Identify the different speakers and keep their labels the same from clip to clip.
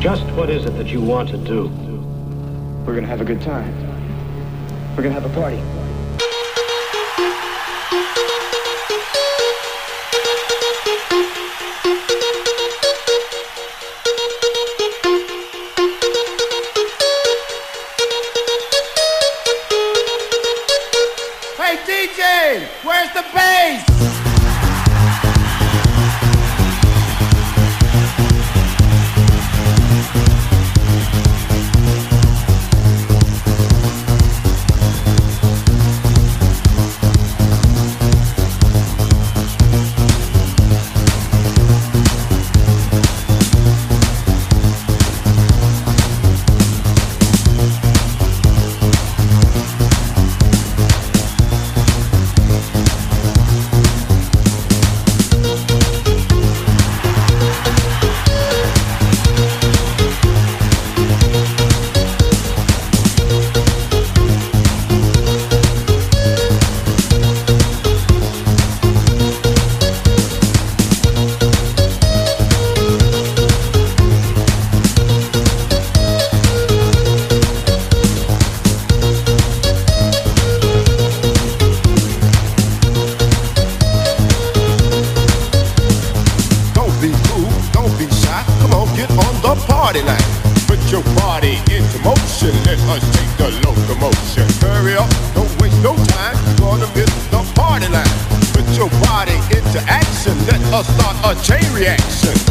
Speaker 1: Just what is it that you want to do?
Speaker 2: We're gonna have a good time. We're gonna have a party.
Speaker 3: Hey DJ, where's the bass?
Speaker 4: take the locomotion. Hurry up, don't waste no time. Gonna miss the party line. Put your body into action. Let us start a chain reaction.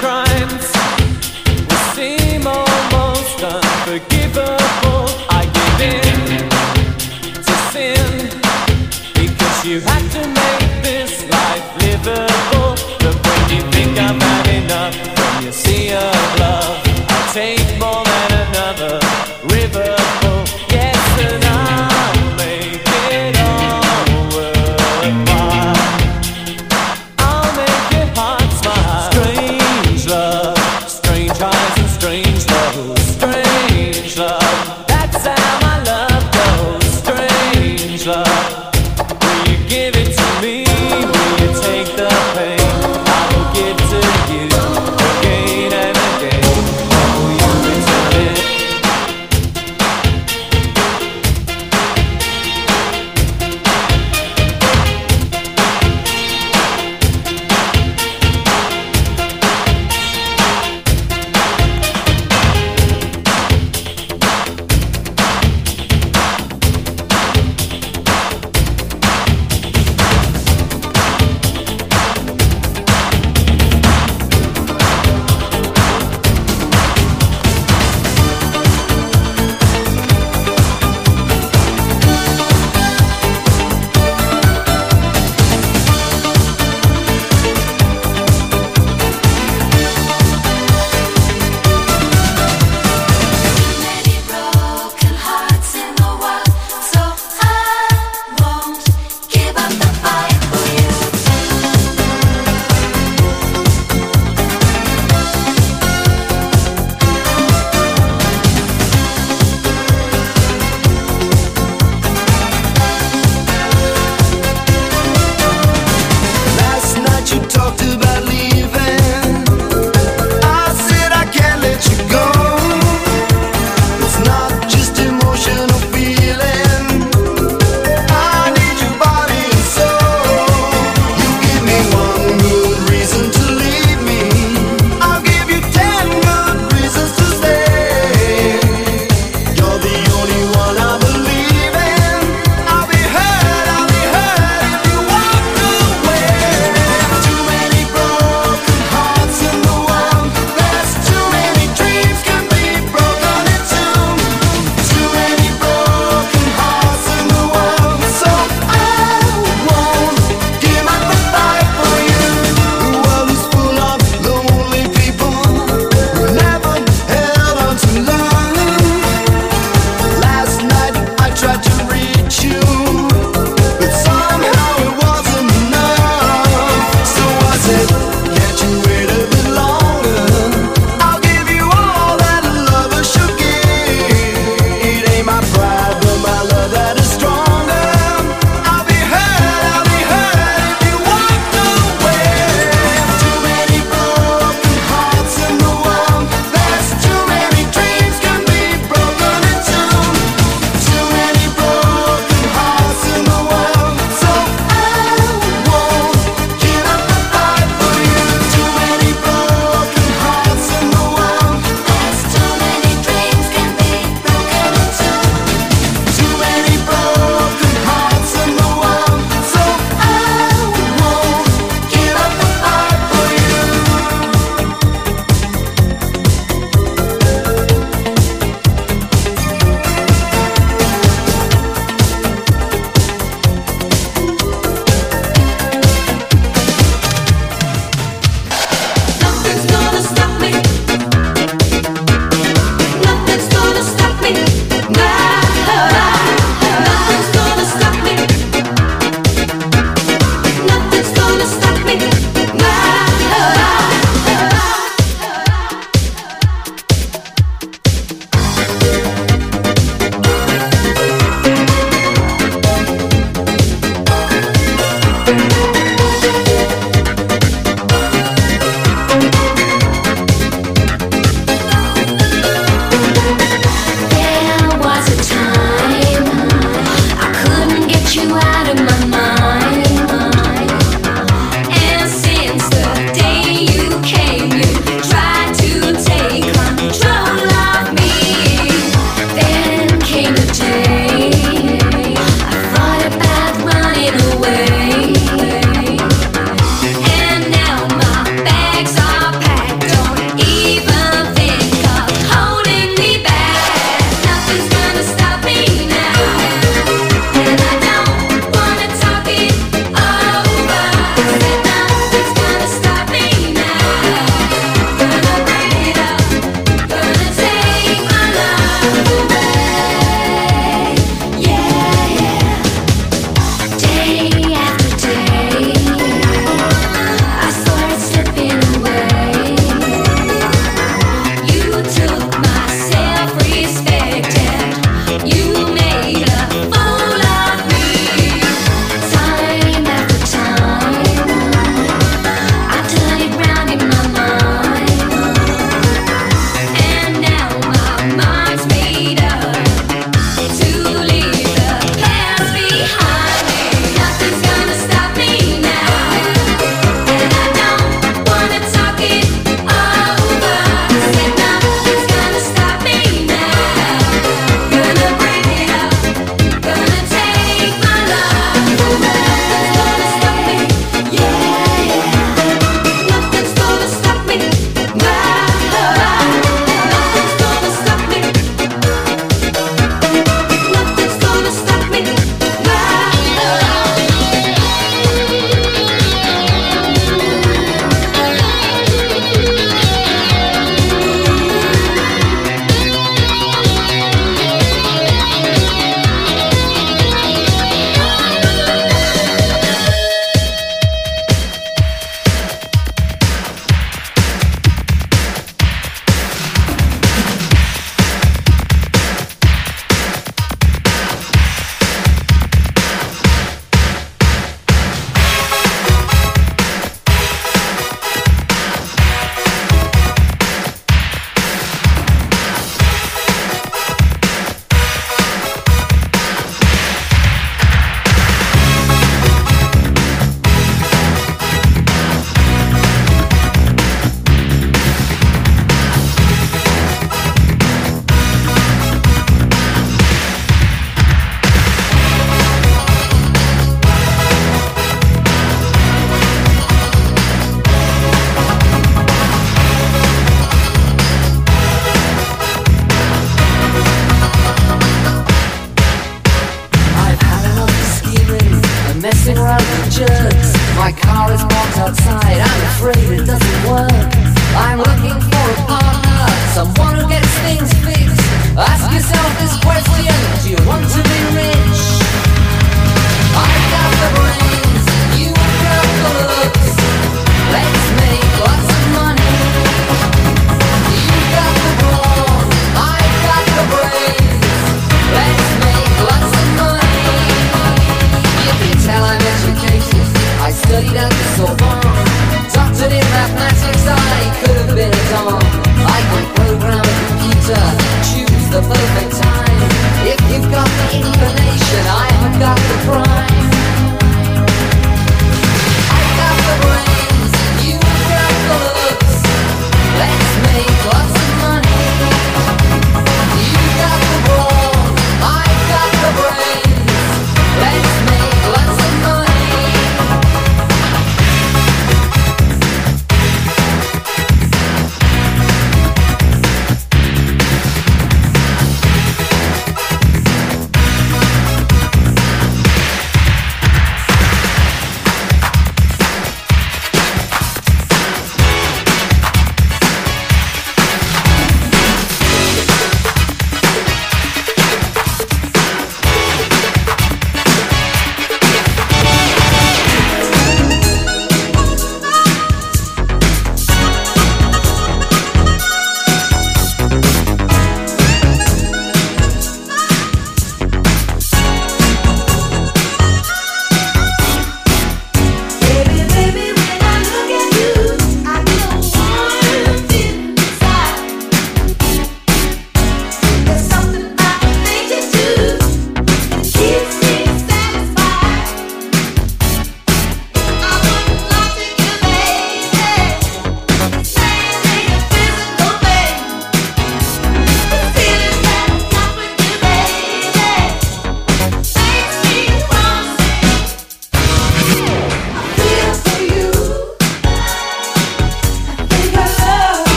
Speaker 3: Crimes.